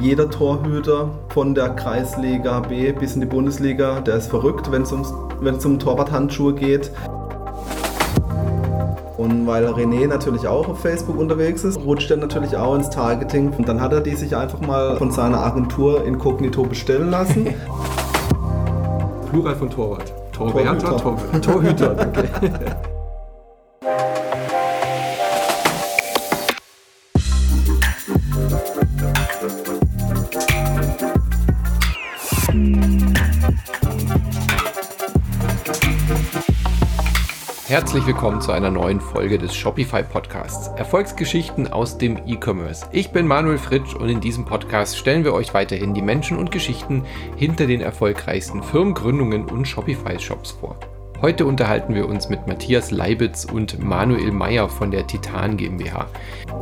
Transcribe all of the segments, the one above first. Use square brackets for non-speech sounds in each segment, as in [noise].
Jeder Torhüter von der Kreisliga B bis in die Bundesliga, der ist verrückt, wenn es um Torwarthandschuhe geht. Und weil René natürlich auch auf Facebook unterwegs ist, rutscht er natürlich auch ins Targeting. Und dann hat er die sich einfach mal von seiner Agentur inkognito bestellen lassen. [laughs] Plural von Torwart. Torwärter, Torhüter. Torhüter, [laughs] danke. Herzlich willkommen zu einer neuen Folge des Shopify Podcasts. Erfolgsgeschichten aus dem E-Commerce. Ich bin Manuel Fritsch und in diesem Podcast stellen wir euch weiterhin die Menschen und Geschichten hinter den erfolgreichsten Firmengründungen und Shopify-Shops vor. Heute unterhalten wir uns mit Matthias Leibitz und Manuel Meyer von der Titan GmbH.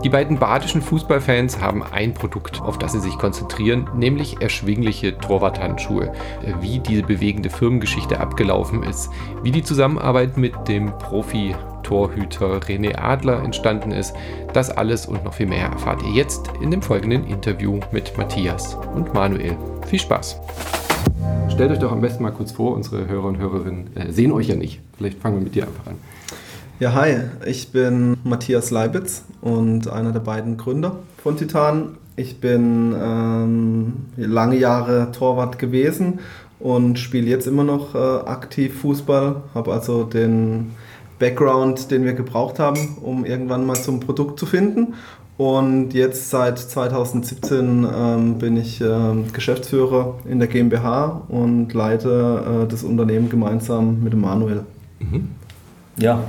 Die beiden badischen Fußballfans haben ein Produkt, auf das sie sich konzentrieren, nämlich erschwingliche Torwarthandschuhe. Wie diese bewegende Firmengeschichte abgelaufen ist, wie die Zusammenarbeit mit dem Profi Torhüter René Adler entstanden ist. Das alles und noch viel mehr erfahrt ihr jetzt in dem folgenden Interview mit Matthias und Manuel. Viel Spaß! Stellt euch doch am besten mal kurz vor, unsere Hörer und Hörerinnen äh, sehen euch ja nicht. Vielleicht fangen wir mit dir einfach an. Ja, hi, ich bin Matthias Leibitz und einer der beiden Gründer von Titan. Ich bin ähm, lange Jahre Torwart gewesen und spiele jetzt immer noch äh, aktiv Fußball, habe also den Background, den wir gebraucht haben, um irgendwann mal zum Produkt zu finden und jetzt seit 2017 ähm, bin ich äh, Geschäftsführer in der GmbH und leite äh, das Unternehmen gemeinsam mit dem Manuel. Mhm. Ja,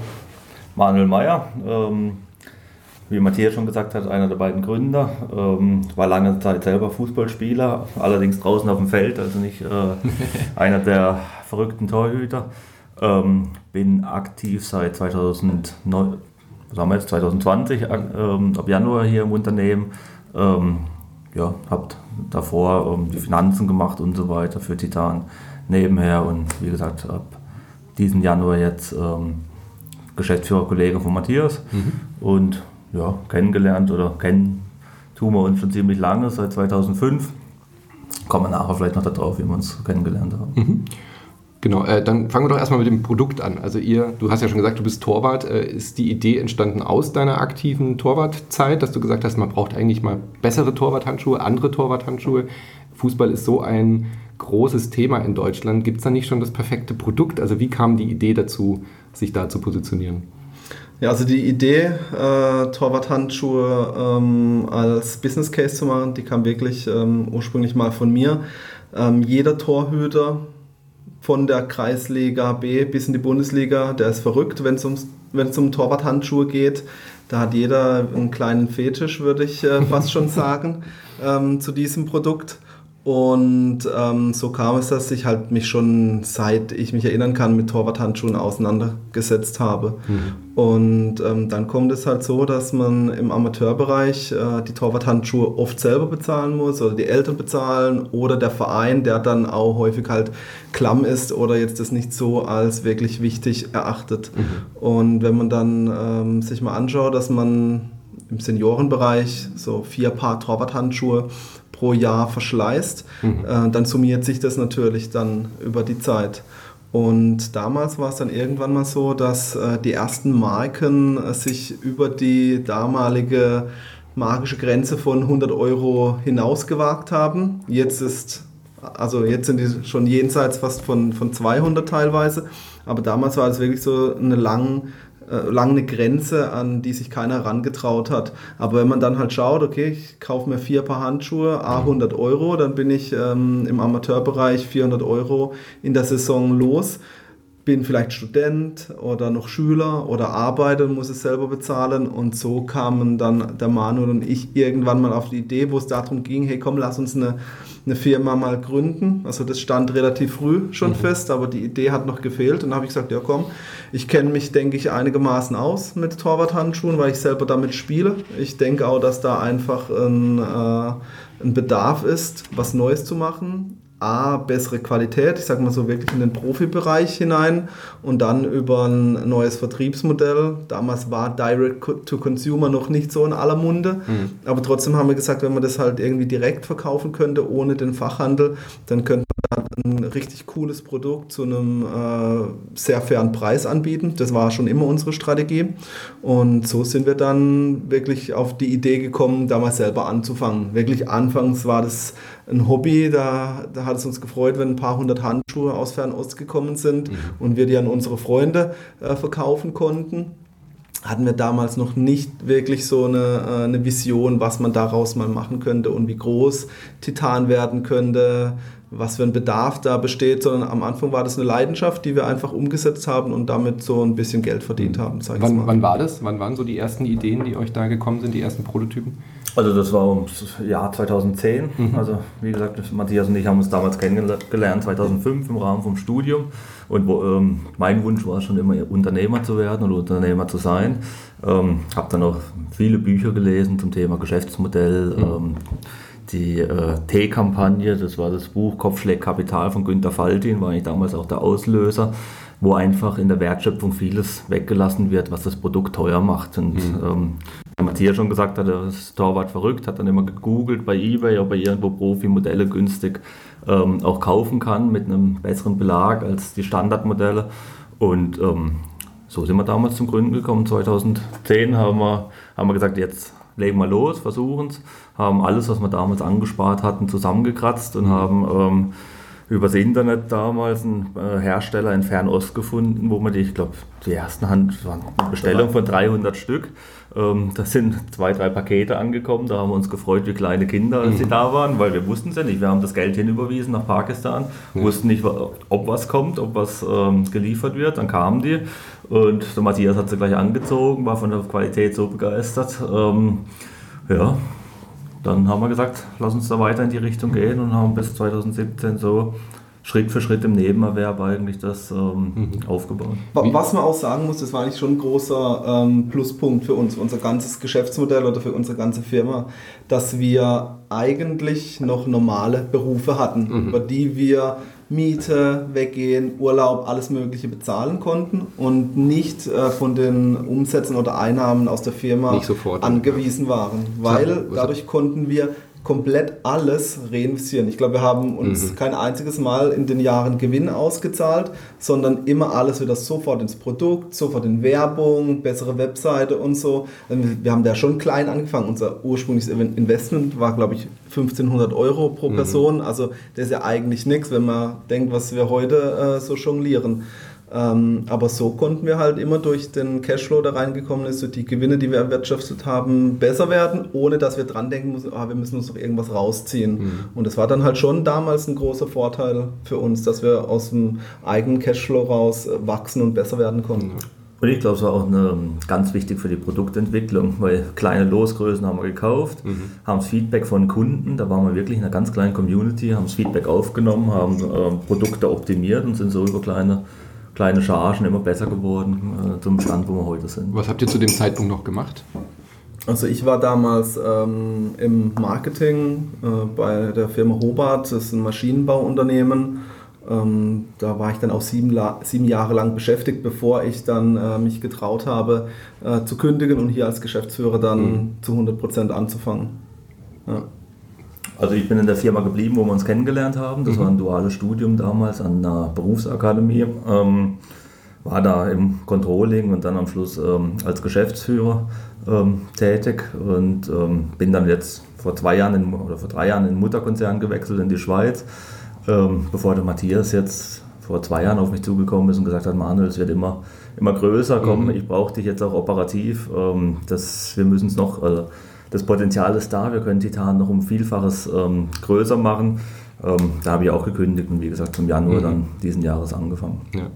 Manuel Meyer, ähm, wie Matthias schon gesagt hat, einer der beiden Gründer, ähm, war lange Zeit selber Fußballspieler, allerdings draußen auf dem Feld, also nicht äh, [laughs] einer der verrückten Torhüter. Ähm, bin aktiv seit 2009 was haben wir jetzt, 2020, ähm, ab Januar hier im Unternehmen. Ähm, ja, habt davor ähm, die Finanzen gemacht und so weiter für Titan nebenher und wie gesagt, ab diesem Januar jetzt ähm, Geschäftsführer, Kollege von Matthias mhm. und ja, kennengelernt oder kennen tun wir uns schon ziemlich lange, seit 2005. Kommen wir nachher vielleicht noch darauf, wie wir uns kennengelernt haben. Mhm. Genau, äh, dann fangen wir doch erstmal mit dem Produkt an. Also ihr, du hast ja schon gesagt, du bist Torwart. Äh, ist die Idee entstanden aus deiner aktiven Torwartzeit, dass du gesagt hast, man braucht eigentlich mal bessere Torwarthandschuhe, andere Torwarthandschuhe? Fußball ist so ein großes Thema in Deutschland. Gibt es da nicht schon das perfekte Produkt? Also wie kam die Idee dazu, sich da zu positionieren? Ja, also die Idee, äh, Torwarthandschuhe ähm, als Business Case zu machen, die kam wirklich ähm, ursprünglich mal von mir. Ähm, jeder Torhüter von der Kreisliga B bis in die Bundesliga, der ist verrückt, wenn es um, um Torwarthandschuhe geht. Da hat jeder einen kleinen Fetisch, würde ich äh, fast schon [laughs] sagen, ähm, zu diesem Produkt. Und ähm, so kam es, dass ich halt mich schon seit ich mich erinnern kann mit Torwarthandschuhen auseinandergesetzt habe. Mhm. Und ähm, dann kommt es halt so, dass man im Amateurbereich äh, die Torwarthandschuhe oft selber bezahlen muss oder die Eltern bezahlen oder der Verein, der dann auch häufig halt klamm ist oder jetzt das nicht so als wirklich wichtig erachtet. Mhm. Und wenn man dann ähm, sich mal anschaut, dass man im Seniorenbereich so vier Paar Torwarthandschuhe pro Jahr verschleißt, mhm. äh, dann summiert sich das natürlich dann über die Zeit. Und damals war es dann irgendwann mal so, dass äh, die ersten Marken äh, sich über die damalige magische Grenze von 100 Euro hinausgewagt haben. Jetzt ist, also jetzt sind die schon jenseits fast von, von 200 teilweise. Aber damals war es wirklich so eine lang äh, lang eine Grenze, an die sich keiner herangetraut hat. Aber wenn man dann halt schaut, okay, ich kaufe mir vier Paar Handschuhe, A 100 Euro, dann bin ich ähm, im Amateurbereich 400 Euro in der Saison los bin vielleicht Student oder noch Schüler oder arbeite und muss es selber bezahlen. Und so kamen dann der Manuel und ich irgendwann mal auf die Idee, wo es darum ging, hey komm, lass uns eine, eine Firma mal gründen. Also das stand relativ früh schon mhm. fest, aber die Idee hat noch gefehlt. Und dann habe ich gesagt, ja komm, ich kenne mich, denke ich, einigermaßen aus mit Torwarthandschuhen, weil ich selber damit spiele. Ich denke auch, dass da einfach ein, äh, ein Bedarf ist, was Neues zu machen A, bessere Qualität, ich sage mal so wirklich in den Profibereich hinein und dann über ein neues Vertriebsmodell. Damals war Direct to Consumer noch nicht so in aller Munde, mhm. aber trotzdem haben wir gesagt, wenn man das halt irgendwie direkt verkaufen könnte, ohne den Fachhandel, dann könnte man ein richtig cooles Produkt zu einem äh, sehr fairen Preis anbieten. Das war schon immer unsere Strategie und so sind wir dann wirklich auf die Idee gekommen, damals selber anzufangen. Wirklich anfangs war das ein Hobby, da, da hat es uns gefreut, wenn ein paar hundert Handschuhe aus Fernost gekommen sind mhm. und wir die an unsere Freunde äh, verkaufen konnten. Hatten wir damals noch nicht wirklich so eine, äh, eine Vision, was man daraus mal machen könnte und wie groß Titan werden könnte, was für ein Bedarf da besteht, sondern am Anfang war das eine Leidenschaft, die wir einfach umgesetzt haben und damit so ein bisschen Geld verdient mhm. haben. Wann, wann, war das? Wann waren so die ersten Ideen, die euch da gekommen sind, die ersten Prototypen? Also das war ums Jahr 2010. Mhm. Also wie gesagt, Matthias und ich haben uns damals kennengelernt, 2005 im Rahmen vom Studium. Und wo, ähm, mein Wunsch war schon immer Unternehmer zu werden oder Unternehmer zu sein. Ähm, habe dann auch viele Bücher gelesen zum Thema Geschäftsmodell. Mhm. Ähm, die äh, T-Kampagne, das war das Buch Kopfschläg Kapital von Günter Faltin, war eigentlich damals auch der Auslöser, wo einfach in der Wertschöpfung vieles weggelassen wird, was das Produkt teuer macht. Und mhm. ähm, Matthias schon gesagt hat, ist Torwart verrückt, hat dann immer gegoogelt bei Ebay, ob er irgendwo Profi-Modelle günstig ähm, auch kaufen kann mit einem besseren Belag als die Standardmodelle. Und ähm, so sind wir damals zum Gründen gekommen. 2010 haben wir, haben wir gesagt, jetzt legen wir los, versuchen es, haben alles, was wir damals angespart hatten, zusammengekratzt und haben ähm, übers Internet damals einen äh, Hersteller in Fernost gefunden, wo man die, ich glaube, die ersten Hand waren eine Bestellung von 300 Stück. Ähm, da sind zwei, drei Pakete angekommen. Da haben wir uns gefreut wie kleine Kinder, als mhm. sie da waren, weil wir wussten es ja nicht. Wir haben das Geld hinüberwiesen nach Pakistan, mhm. wussten nicht, ob was kommt, ob was ähm, geliefert wird. Dann kamen die und der Matthias hat sie gleich angezogen, war von der Qualität so begeistert. Ähm, ja, dann haben wir gesagt, lass uns da weiter in die Richtung gehen und haben bis 2017 so Schritt für Schritt im Nebenerwerb eigentlich das ähm, mhm. aufgebaut. Was man auch sagen muss, das war eigentlich schon ein großer ähm, Pluspunkt für uns, für unser ganzes Geschäftsmodell oder für unsere ganze Firma, dass wir eigentlich noch normale Berufe hatten, mhm. über die wir Miete, Weggehen, Urlaub, alles Mögliche bezahlen konnten und nicht äh, von den Umsätzen oder Einnahmen aus der Firma angewiesen waren, weil dadurch konnten wir komplett alles reinvestieren. Ich glaube, wir haben uns mhm. kein einziges Mal in den Jahren Gewinn ausgezahlt, sondern immer alles wieder sofort ins Produkt, sofort in Werbung, bessere Webseite und so. Wir haben da schon klein angefangen. Unser ursprüngliches Investment war, glaube ich, 1500 Euro pro mhm. Person. Mhm. Also das ist ja eigentlich nichts, wenn man denkt, was wir heute äh, so jonglieren. Ähm, aber so konnten wir halt immer durch den Cashflow, der reingekommen ist, durch die Gewinne, die wir erwirtschaftet haben, besser werden, ohne dass wir dran denken müssen, ah, wir müssen uns noch irgendwas rausziehen. Mhm. Und das war dann halt schon damals ein großer Vorteil für uns, dass wir aus dem eigenen Cashflow raus wachsen und besser werden konnten. Und ich glaube, es war auch eine, ganz wichtig für die Produktentwicklung, weil kleine Losgrößen haben wir gekauft, mhm. haben das Feedback von Kunden, da waren wir wirklich in einer ganz kleinen Community, haben das Feedback aufgenommen, haben äh, Produkte optimiert und sind so über kleine kleine Chargen immer besser geworden äh, zum Stand, wo wir heute sind. Was habt ihr zu dem Zeitpunkt noch gemacht? Also ich war damals ähm, im Marketing äh, bei der Firma Hobart, das ist ein Maschinenbauunternehmen. Ähm, da war ich dann auch sieben, sieben, Jahre lang beschäftigt, bevor ich dann äh, mich getraut habe äh, zu kündigen und hier als Geschäftsführer dann mhm. zu 100% anzufangen. Ja. Also ich bin in der Firma geblieben, wo wir uns kennengelernt haben. Das mhm. war ein duales Studium damals an einer Berufsakademie. Ähm, war da im Controlling und dann am Schluss ähm, als Geschäftsführer ähm, tätig und ähm, bin dann jetzt vor zwei Jahren in, oder vor drei Jahren in den Mutterkonzern gewechselt in die Schweiz, ähm, bevor der Matthias jetzt vor zwei Jahren auf mich zugekommen ist und gesagt hat, Manuel, es wird immer, immer größer, komm, mhm. ich brauche dich jetzt auch operativ, ähm, das, wir müssen es noch, also das Potenzial ist da, wir können Titan noch um Vielfaches ähm, größer machen. Ähm, da habe ich auch gekündigt und wie gesagt zum Januar mhm. dann diesen Jahres angefangen. Ja.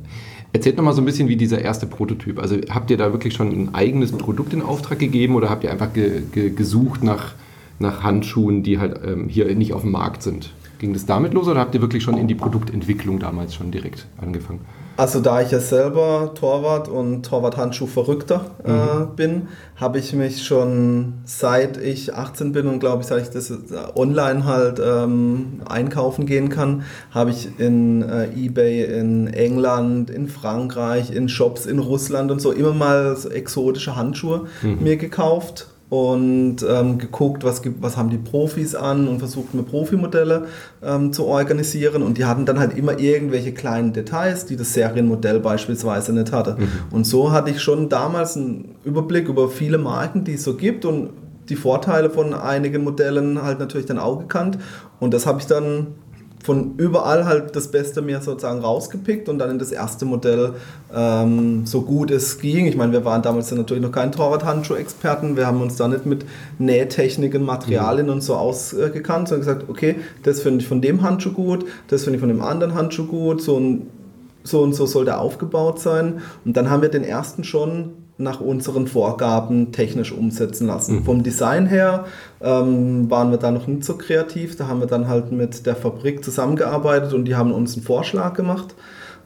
Erzählt noch mal so ein bisschen wie dieser erste Prototyp. Also habt ihr da wirklich schon ein eigenes Produkt in Auftrag gegeben oder habt ihr einfach ge ge gesucht nach, nach Handschuhen, die halt ähm, hier nicht auf dem Markt sind? Ging das damit los oder habt ihr wirklich schon in die Produktentwicklung damals schon direkt angefangen? Also da ich ja selber Torwart und Torwart-Handschuh verrückter äh, mhm. bin, habe ich mich schon seit ich 18 bin und glaube ich, seit ich das online halt ähm, einkaufen gehen kann, habe ich in äh, eBay in England, in Frankreich, in Shops in Russland und so immer mal so exotische Handschuhe mhm. mir gekauft und ähm, geguckt, was, was haben die Profis an und versucht mir Profimodelle ähm, zu organisieren und die hatten dann halt immer irgendwelche kleinen Details, die das Serienmodell beispielsweise nicht hatte. Mhm. Und so hatte ich schon damals einen Überblick über viele Marken, die es so gibt und die Vorteile von einigen Modellen halt natürlich dann auch gekannt und das habe ich dann von überall halt das Beste mir sozusagen rausgepickt und dann in das erste Modell ähm, so gut es ging. Ich meine, wir waren damals natürlich noch kein Torwart-Handschuh-Experten, wir haben uns da nicht mit Nähtechniken, Materialien mhm. und so ausgekannt, sondern gesagt, okay, das finde ich von dem Handschuh gut, das finde ich von dem anderen Handschuh gut, so, ein, so und so soll der aufgebaut sein. Und dann haben wir den ersten schon nach unseren Vorgaben technisch umsetzen lassen. Mhm. Vom Design her ähm, waren wir da noch nicht so kreativ. Da haben wir dann halt mit der Fabrik zusammengearbeitet und die haben uns einen Vorschlag gemacht.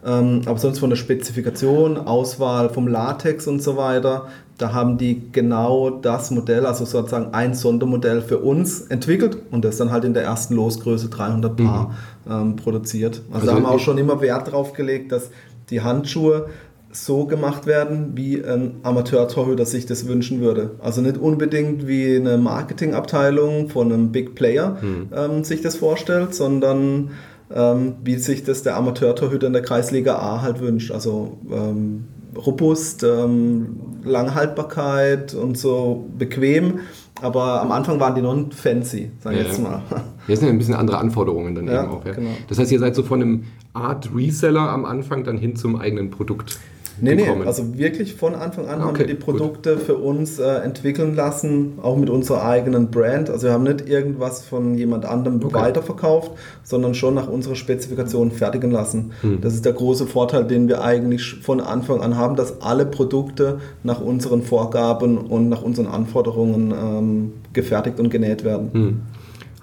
Ähm, aber sonst von der Spezifikation, Auswahl vom Latex und so weiter, da haben die genau das Modell, also sozusagen ein Sondermodell für uns entwickelt und das dann halt in der ersten Losgröße 300 Paar mhm. ähm, produziert. Also, also da haben wir auch schon immer Wert drauf gelegt, dass die Handschuhe so gemacht werden, wie ein Amateur-Torhüter sich das wünschen würde. Also nicht unbedingt wie eine Marketingabteilung von einem Big Player mhm. ähm, sich das vorstellt, sondern ähm, wie sich das der Amateur-Torhüter in der Kreisliga A halt wünscht. Also ähm, robust, ähm, Langhaltbarkeit und so bequem. Aber am Anfang waren die non fancy, sage ich ja, jetzt mal. Hier sind ja ein bisschen andere Anforderungen dann ja, eben auch. Ja. Genau. Das heißt, ihr seid so von einem Art Reseller am Anfang dann hin zum eigenen Produkt Nee, gekommen. nee, also wirklich von Anfang an okay, haben wir die Produkte gut. für uns äh, entwickeln lassen, auch mit unserer eigenen Brand. Also wir haben nicht irgendwas von jemand anderem okay. weiterverkauft, sondern schon nach unserer Spezifikation fertigen lassen. Hm. Das ist der große Vorteil, den wir eigentlich von Anfang an haben, dass alle Produkte nach unseren Vorgaben und nach unseren Anforderungen ähm, gefertigt und genäht werden. Hm.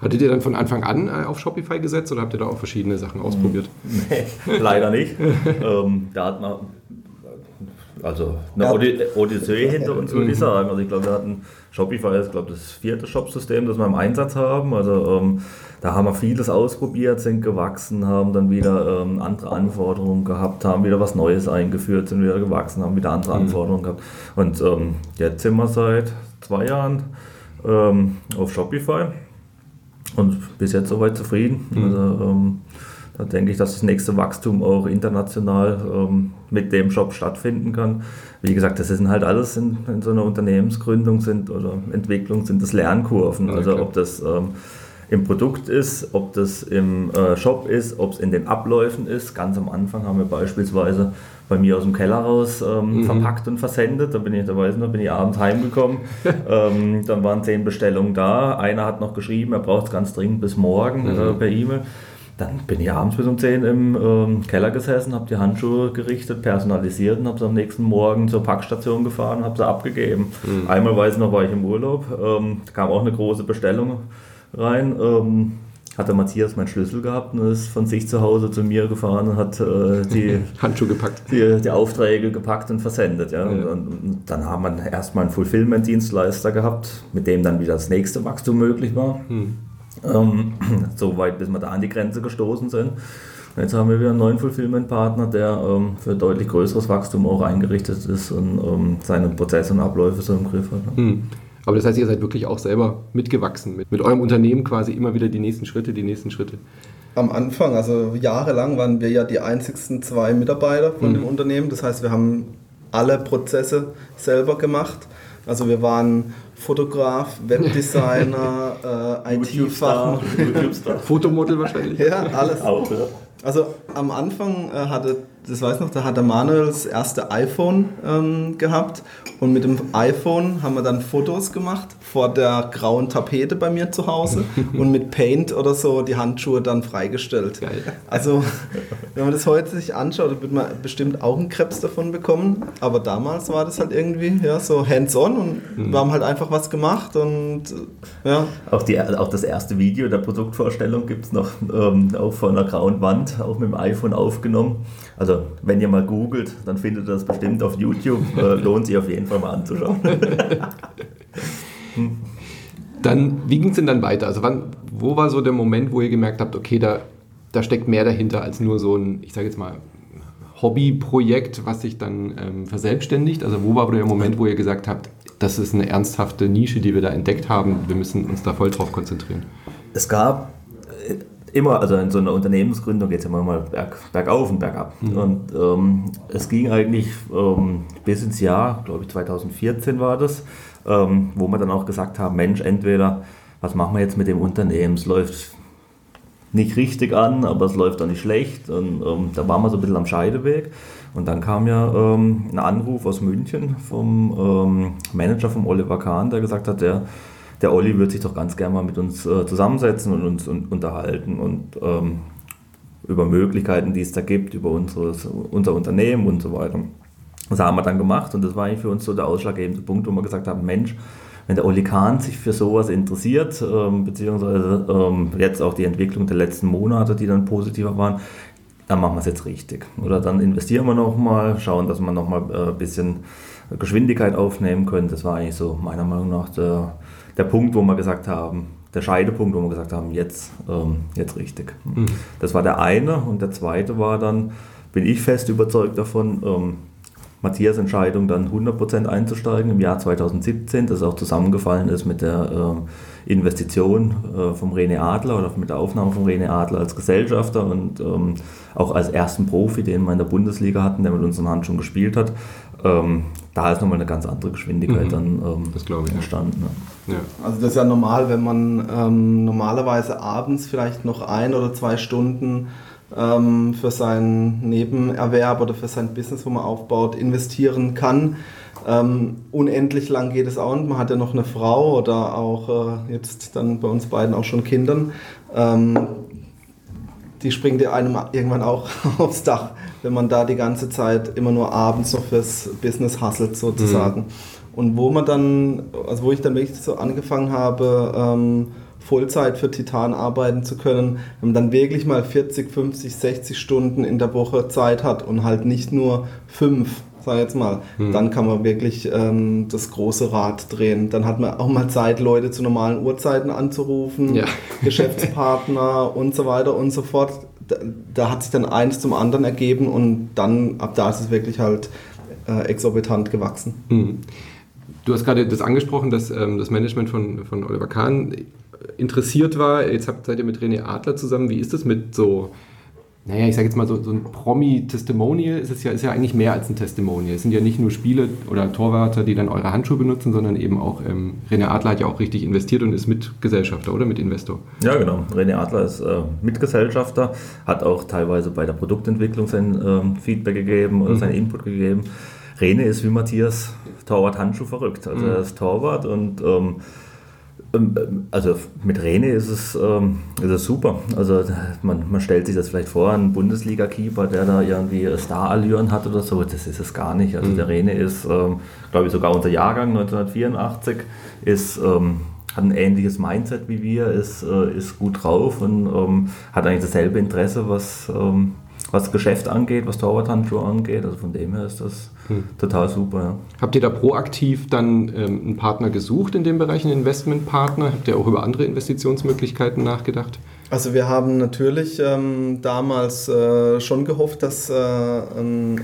Hattet ihr dann von Anfang an äh, auf Shopify gesetzt oder habt ihr da auch verschiedene Sachen ausprobiert? [laughs] Nee, leider nicht. [laughs] ähm, da hat man also eine ja. Odyssee hinter uns, würde ich mhm. sagen. Also ich glaube, wir hatten Shopify ist, glaube das vierte Shopsystem, das wir im Einsatz haben. Also ähm, da haben wir vieles ausprobiert, sind gewachsen, haben dann wieder ähm, andere Anforderungen gehabt, haben wieder was Neues eingeführt, sind wieder gewachsen, haben wieder andere mhm. Anforderungen gehabt. Und ähm, jetzt sind wir seit zwei Jahren ähm, auf Shopify und bis jetzt soweit zufrieden. Mhm. Also, ähm, da denke ich, dass das nächste Wachstum auch international ähm, mit dem Shop stattfinden kann. Wie gesagt, das sind halt alles in, in, so einer Unternehmensgründung sind oder Entwicklung sind das Lernkurven. Also okay. ob das ähm, im Produkt ist, ob das im äh, Shop ist, ob es in den Abläufen ist. Ganz am Anfang haben wir beispielsweise bei mir aus dem Keller raus ähm, mhm. verpackt und versendet. Da bin ich, da weiß ich noch, bin ich abends heimgekommen. [laughs] ähm, dann waren zehn Bestellungen da. Einer hat noch geschrieben, er braucht es ganz dringend bis morgen mhm. äh, per E-Mail. Dann bin ich abends bis um 10 im ähm, Keller gesessen, habe die Handschuhe gerichtet, personalisiert und habe sie am nächsten Morgen zur Packstation gefahren und habe sie abgegeben. Mhm. Einmal weiß ich noch, war ich im Urlaub, ähm, kam auch eine große Bestellung rein. Ähm, hat der Matthias meinen Schlüssel gehabt und ist von sich zu Hause zu mir gefahren und hat äh, die [laughs] Handschuhe gepackt. Die, die, Aufträge gepackt und versendet. Ja. ja. Und, und, dann haben wir erstmal einen Fulfillment-Dienstleister gehabt, mit dem dann wieder das nächste Wachstum möglich war. Hm. Ähm, [clears throat] so weit, bis wir da an die Grenze gestoßen sind. Jetzt haben wir wieder einen neuen Fulfillment-Partner, der ähm, für deutlich größeres Wachstum auch eingerichtet ist und ähm, seine Prozesse und Abläufe so im Griff hat. Hm. Aber das heißt, ihr seid wirklich auch selber mitgewachsen, mit, mit eurem Unternehmen quasi immer wieder die nächsten Schritte, die nächsten Schritte. Am Anfang, also jahrelang waren wir ja die einzigsten zwei Mitarbeiter von hm. dem Unternehmen. Das heißt, wir haben alle Prozesse selber gemacht. Also wir waren Fotograf, Webdesigner, [laughs] äh, IT-Fachmann. [laughs] Fotomodel wahrscheinlich. ja, alles. Auch, ja. Also am Anfang äh, hatte das weiß noch, da hat der Manuel das erste iPhone ähm, gehabt und mit dem iPhone haben wir dann Fotos gemacht vor der grauen Tapete bei mir zu Hause [laughs] und mit Paint oder so die Handschuhe dann freigestellt. Geil. Also, wenn man das heute sich anschaut, wird man bestimmt auch einen Krebs davon bekommen, aber damals war das halt irgendwie ja, so hands-on und mhm. wir haben halt einfach was gemacht und ja. Auch, die, auch das erste Video der Produktvorstellung gibt es noch ähm, auch vor einer grauen Wand, auch mit dem iPhone aufgenommen. Also wenn ihr mal googelt, dann findet ihr das bestimmt auf YouTube. [laughs] Äh, lohnt sich auf jeden Fall mal anzuschauen. dann, wie ging es denn dann weiter? Also wann, wo war so der Moment, wo ihr gemerkt habt, okay, da, da steckt mehr dahinter als nur so ein, ich sage jetzt mal, Hobbyprojekt, was sich dann ähm, verselbstständigt? Also wo war der Moment, wo ihr gesagt habt, das ist eine ernsthafte Nische, die wir da entdeckt haben, wir müssen uns da voll drauf konzentrieren? Es gab immer, also in so einer Unternehmensgründung geht es immer mal berg, bergauf und bergab. Mhm. Und ähm, es ging eigentlich ähm, bis ins Jahr, glaube ich 2014 war das, ähm, wo wir dann auch gesagt haben, Mensch, entweder was machen wir jetzt mit dem Unternehmen? Es läuft nicht richtig an, aber es läuft auch nicht schlecht. Und ähm, da waren wir so ein bisschen am Scheideweg. Und dann kam ja ähm, ein Anruf aus München vom ähm, Manager vom Oliver Kahn, der gesagt hat, der der Olli würde sich doch ganz gerne mal mit uns äh, zusammensetzen und uns und, unterhalten und ähm, über Möglichkeiten, die es da gibt, über unseres, unser Unternehmen und so weiter. Das haben wir dann gemacht und das war eigentlich für uns so der ausschlaggebende Punkt, wo wir gesagt haben, Mensch, wenn der Olli Kahn sich für sowas interessiert, ähm, beziehungsweise ähm, jetzt auch die Entwicklung der letzten Monate, die dann positiver waren, dann machen wir es jetzt richtig. Oder dann investieren wir nochmal, schauen, dass wir nochmal ein äh, bisschen Geschwindigkeit aufnehmen können. Das war eigentlich so meiner Meinung nach der, der Punkt, wo wir gesagt haben, der Scheidepunkt, wo wir gesagt haben, jetzt, ähm, jetzt richtig. Mhm. Das war der eine und der zweite war dann, bin ich fest überzeugt davon, ähm, Matthias Entscheidung dann 100% einzusteigen im Jahr 2017, das auch zusammengefallen ist mit der äh, Investition äh, vom René Adler oder mit der Aufnahme von René Adler als Gesellschafter und ähm, auch als ersten Profi, den wir in der Bundesliga hatten, der mit unseren Hand schon gespielt hat. Ähm, da ist nochmal eine ganz andere Geschwindigkeit mhm. dann ähm, das ich, entstanden. Ja. Ja. Also das ist ja normal, wenn man ähm, normalerweise abends vielleicht noch ein oder zwei Stunden ähm, für seinen Nebenerwerb oder für sein Business, wo man aufbaut, investieren kann. Ähm, unendlich lang geht es auch und man hat ja noch eine Frau oder auch äh, jetzt dann bei uns beiden auch schon Kindern. Ähm, die springt ja einem irgendwann auch [laughs] aufs Dach, wenn man da die ganze Zeit immer nur abends noch fürs Business hustelt sozusagen. Mhm. Und wo man dann, also wo ich dann wirklich so angefangen habe, ähm, Vollzeit für Titan arbeiten zu können, wenn man dann wirklich mal 40, 50, 60 Stunden in der Woche Zeit hat und halt nicht nur fünf sag jetzt mal, mhm. dann kann man wirklich ähm, das große Rad drehen. Dann hat man auch mal Zeit, Leute zu normalen Uhrzeiten anzurufen, ja. [laughs] Geschäftspartner und so weiter und so fort. Da, da, hat sich dann eins zum anderen ergeben und dann, ab da ist es wirklich halt äh, exorbitant gewachsen. Mhm. Du hast gerade das angesprochen, dass ähm, das Management von, von Oliver Kahn interessiert war. Jetzt habt, seid ihr mit René Adler zusammen. Wie ist das mit so naja, ich sage jetzt mal so, so ein Promi-Testimonial ist, ja, ist ja eigentlich mehr als ein Testimonial. Es sind ja nicht nur Spiele oder Torwärter, die dann eure Handschuhe benutzen, sondern eben auch, ähm, René Adler hat ja auch richtig investiert und ist Mitgesellschafter oder mit Investor. Ja, genau. René Adler ist äh, Mitgesellschafter, hat auch teilweise bei der Produktentwicklung sein ähm, Feedback gegeben oder mhm. seinen Input gegeben. René ist wie Matthias Torwart Handschuh verrückt. Also mhm. er ist Torwart und ähm, ähm, ähm, also mit Rene ist es, ähm, ist es super. Also man, man stellt sich das vielleicht vor, ein Bundesliga-Keeper, der da irgendwie Star-Allüren hat oder so, das ist es gar nicht. Also mhm. der Rene ist, ähm, glaube ich, sogar unser Jahrgang 1984, ist, ähm, hat ein ähnliches Mindset wie wir, ist, äh, ist gut drauf und ähm, hat eigentlich dasselbe Interesse, was was Geschäft angeht, was Torwarthandschuhe angeht. Also von dem her ist das hm. total super. Ja. Habt ihr da proaktiv dann ähm, einen Partner gesucht in dem Bereich, einen Investmentpartner? Habt ihr auch über andere Investitionsmöglichkeiten nachgedacht? Also wir haben natürlich ähm, damals äh, schon gehofft, dass äh, ein,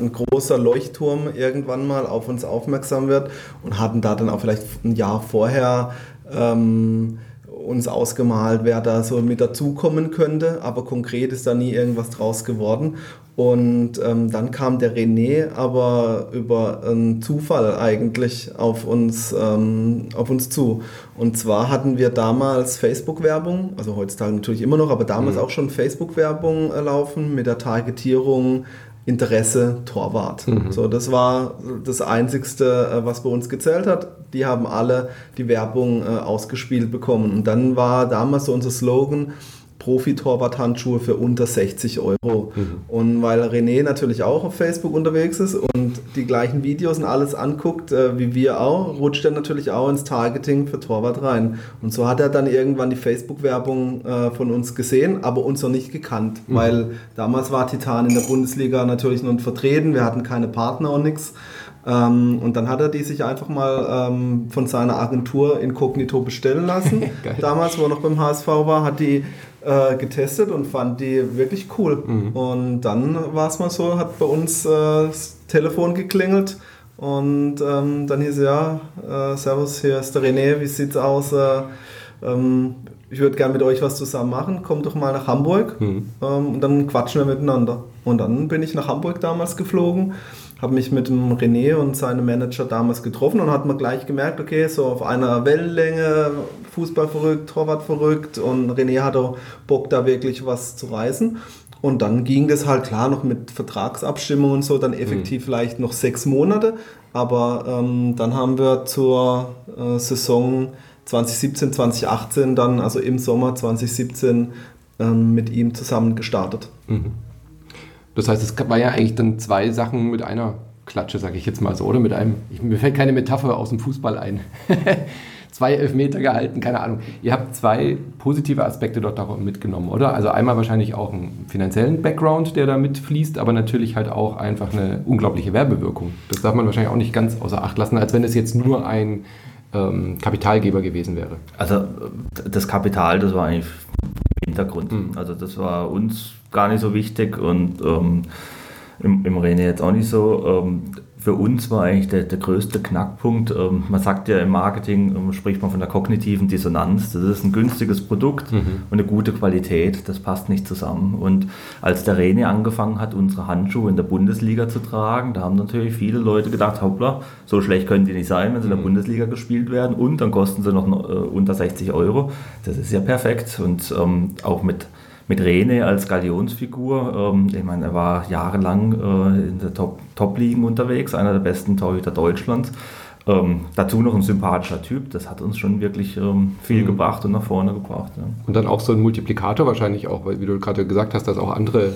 ein, großer Leuchtturm irgendwann mal auf uns aufmerksam wird und hatten da dann auch vielleicht ein Jahr vorher ähm, uns ausgemalt, wer da so mit dazukommen könnte, aber konkret ist da nie irgendwas draus geworden. Und ähm, dann kam der René aber über einen Zufall eigentlich auf uns, ähm, auf uns zu. Und zwar hatten wir damals Facebook-Werbung, also heutzutage natürlich immer noch, aber damals mhm. auch schon Facebook-Werbung äh, laufen mit der Targetierung Interesse Torwart. Mhm. So, das war das Einzigste, äh, was bei uns gezählt hat. Die haben alle die Werbung äh, ausgespielt bekommen. Und dann war damals so unser Slogan, Profi-Torwart-Handschuhe für unter 60 Euro. Mhm. Und weil René natürlich auch auf Facebook unterwegs ist und die gleichen Videos und alles anguckt, äh, wie wir auch, rutscht er natürlich auch ins Targeting für Torwart rein. Und so hat er dann irgendwann die Facebook-Werbung äh, von uns gesehen, aber uns noch nicht gekannt, mhm. weil damals war Titan in der Bundesliga natürlich noch nicht vertreten, wir hatten keine Partner und nichts. Ähm, und dann hat er die sich einfach mal ähm, von seiner Agentur inkognito bestellen lassen. [laughs] Damals, wo er noch beim HSV war, hat die äh, getestet und fand die wirklich cool. Mhm. Und dann war es mal so, hat bei uns äh, das Telefon geklingelt und ähm, dann hieß ja, äh, Servus, hier ist der René, wie sieht's aus? Äh, ähm, ich würde gerne mit euch was zusammen machen, kommt doch mal nach Hamburg mhm. ähm, und dann quatschen wir miteinander. Und dann bin ich nach Hamburg damals geflogen habe mich mit dem René und seinem Manager damals getroffen und hat man gleich gemerkt, okay, so auf einer Wellenlänge, Fußball verrückt, Torwart verrückt und René hatte Bock da wirklich was zu reißen. Und dann ging das halt klar noch mit Vertragsabstimmung und so, dann effektiv mhm. vielleicht noch sechs Monate. Aber ähm, dann haben wir zur äh, Saison 2017, 2018 dann, also im Sommer 2017, ähm, mit ihm zusammen gestartet. Mhm. Das heißt, es war ja eigentlich dann zwei Sachen mit einer Klatsche, sage ich jetzt mal so, oder mit einem, ich, mir fällt keine Metapher aus dem Fußball ein. [laughs] zwei Elfmeter gehalten, keine Ahnung. Ihr habt zwei positive Aspekte dort auch mitgenommen, oder? Also einmal wahrscheinlich auch einen finanziellen Background, der da mitfließt, aber natürlich halt auch einfach eine unglaubliche Werbewirkung. Das darf man wahrscheinlich auch nicht ganz außer Acht lassen, als wenn es jetzt nur ein ähm, Kapitalgeber gewesen wäre. Also das Kapital, das war eigentlich Hintergrund. Mhm. Also das war uns gar nicht so wichtig und ähm, im, im René jetzt auch nicht so. Ähm, für uns war eigentlich der, der größte Knackpunkt, ähm, man sagt ja im Marketing, ähm, spricht man von der kognitiven Dissonanz. Das ist ein günstiges Produkt mhm. und eine gute Qualität, das passt nicht zusammen. Und als der René angefangen hat, unsere Handschuhe in der Bundesliga zu tragen, da haben natürlich viele Leute gedacht, hoppla, so schlecht können die nicht sein, wenn sie in der mhm. Bundesliga gespielt werden und dann kosten sie noch äh, unter 60 Euro. Das ist ja perfekt und ähm, auch mit mit Rene als Galionsfigur. Ähm, ich meine, er war jahrelang äh, in der Top-Ligen Top unterwegs, einer der besten Torhüter Deutschlands. Ähm, dazu noch ein sympathischer Typ, das hat uns schon wirklich ähm, viel mhm. gebracht und nach vorne gebracht. Ja. Und dann auch so ein Multiplikator wahrscheinlich auch, weil wie du gerade gesagt hast, dass auch andere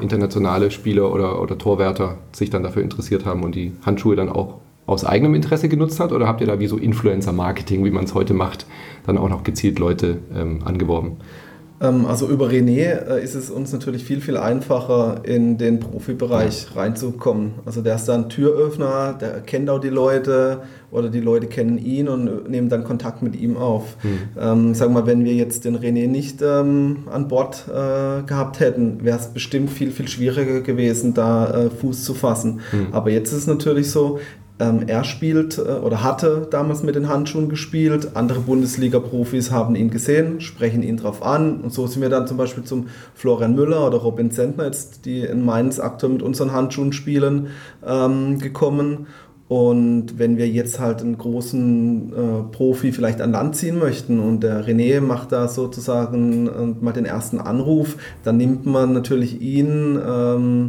internationale Spieler oder, oder Torwärter sich dann dafür interessiert haben und die Handschuhe dann auch aus eigenem Interesse genutzt hat? Oder habt ihr da wie so Influencer-Marketing, wie man es heute macht, dann auch noch gezielt Leute ähm, angeworben? Ähm, also über René äh, ist es uns natürlich viel, viel einfacher, in den Profibereich ja. reinzukommen. Also der ist dann Türöffner, der kennt auch die Leute oder die Leute kennen ihn und nehmen dann Kontakt mit ihm auf. Mhm. Ähm, sagen wir mal, wenn wir jetzt den René nicht ähm, an Bord äh, gehabt hätten, wäre es bestimmt viel, viel schwieriger gewesen, da äh, Fuß zu fassen. Mhm. Aber jetzt ist es natürlich so, er spielt äh, oder hatte damals mit den Handschuhen gespielt. Andere Bundesliga-Profis haben ihn gesehen, sprechen ihn drauf an. Und so sind wir dann zum Beispiel zum Florian Müller oder Robin Zentner, jetzt, die in Mainz aktuell mit unseren Handschuhen spielen, ähm, gekommen. Und wenn wir jetzt halt einen großen äh, Profi vielleicht an Land ziehen möchten und der René macht da sozusagen äh, mal den ersten Anruf, dann nimmt man natürlich ihn. Ähm,